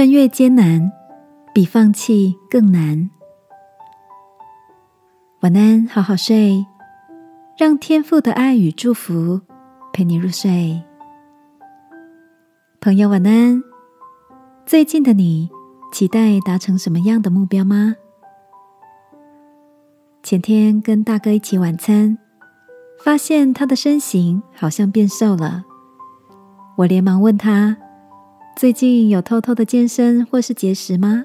穿越艰难，比放弃更难。晚安，好好睡，让天父的爱与祝福陪你入睡。朋友，晚安。最近的你，期待达成什么样的目标吗？前天跟大哥一起晚餐，发现他的身形好像变瘦了。我连忙问他。最近有偷偷的健身或是节食吗？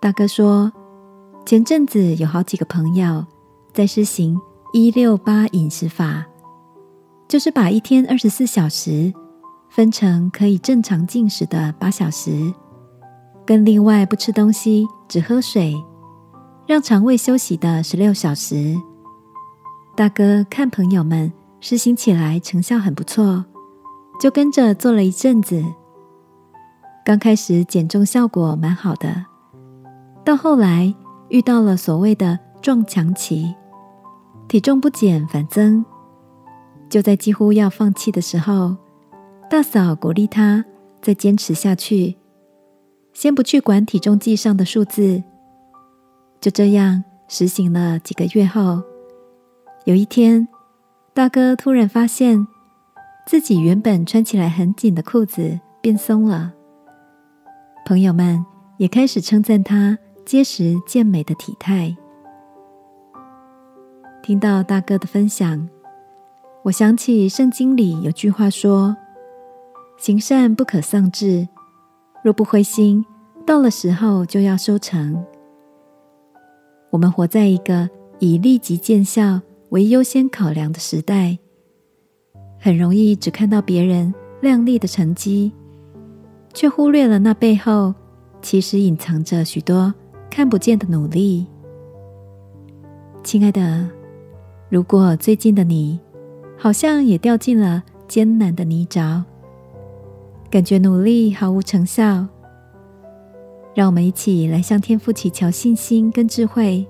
大哥说，前阵子有好几个朋友在实行一六八饮食法，就是把一天二十四小时分成可以正常进食的八小时，跟另外不吃东西只喝水，让肠胃休息的十六小时。大哥看朋友们实行起来成效很不错。就跟着做了一阵子，刚开始减重效果蛮好的，到后来遇到了所谓的撞墙期，体重不减反增，就在几乎要放弃的时候，大嫂鼓励他再坚持下去，先不去管体重计上的数字。就这样实行了几个月后，有一天，大哥突然发现。自己原本穿起来很紧的裤子变松了，朋友们也开始称赞他结实健美的体态。听到大哥的分享，我想起圣经里有句话说：“行善不可丧志，若不灰心，到了时候就要收成。”我们活在一个以立即见效为优先考量的时代。很容易只看到别人亮丽的成绩，却忽略了那背后其实隐藏着许多看不见的努力。亲爱的，如果最近的你好像也掉进了艰难的泥沼，感觉努力毫无成效，让我们一起来向天父祈求信心跟智慧，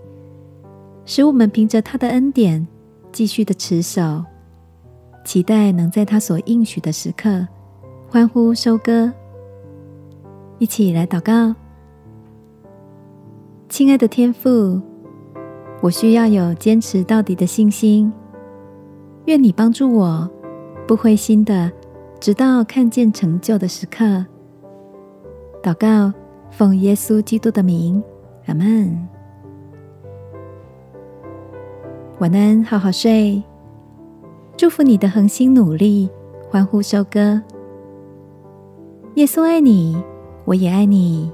使我们凭着他的恩典继续的持守。期待能在他所应许的时刻欢呼收割，一起来祷告。亲爱的天父，我需要有坚持到底的信心，愿你帮助我，不灰心的，直到看见成就的时刻。祷告，奉耶稣基督的名，阿门。晚安，好好睡。祝福你的恒心努力，欢呼收割。耶稣爱你，我也爱你。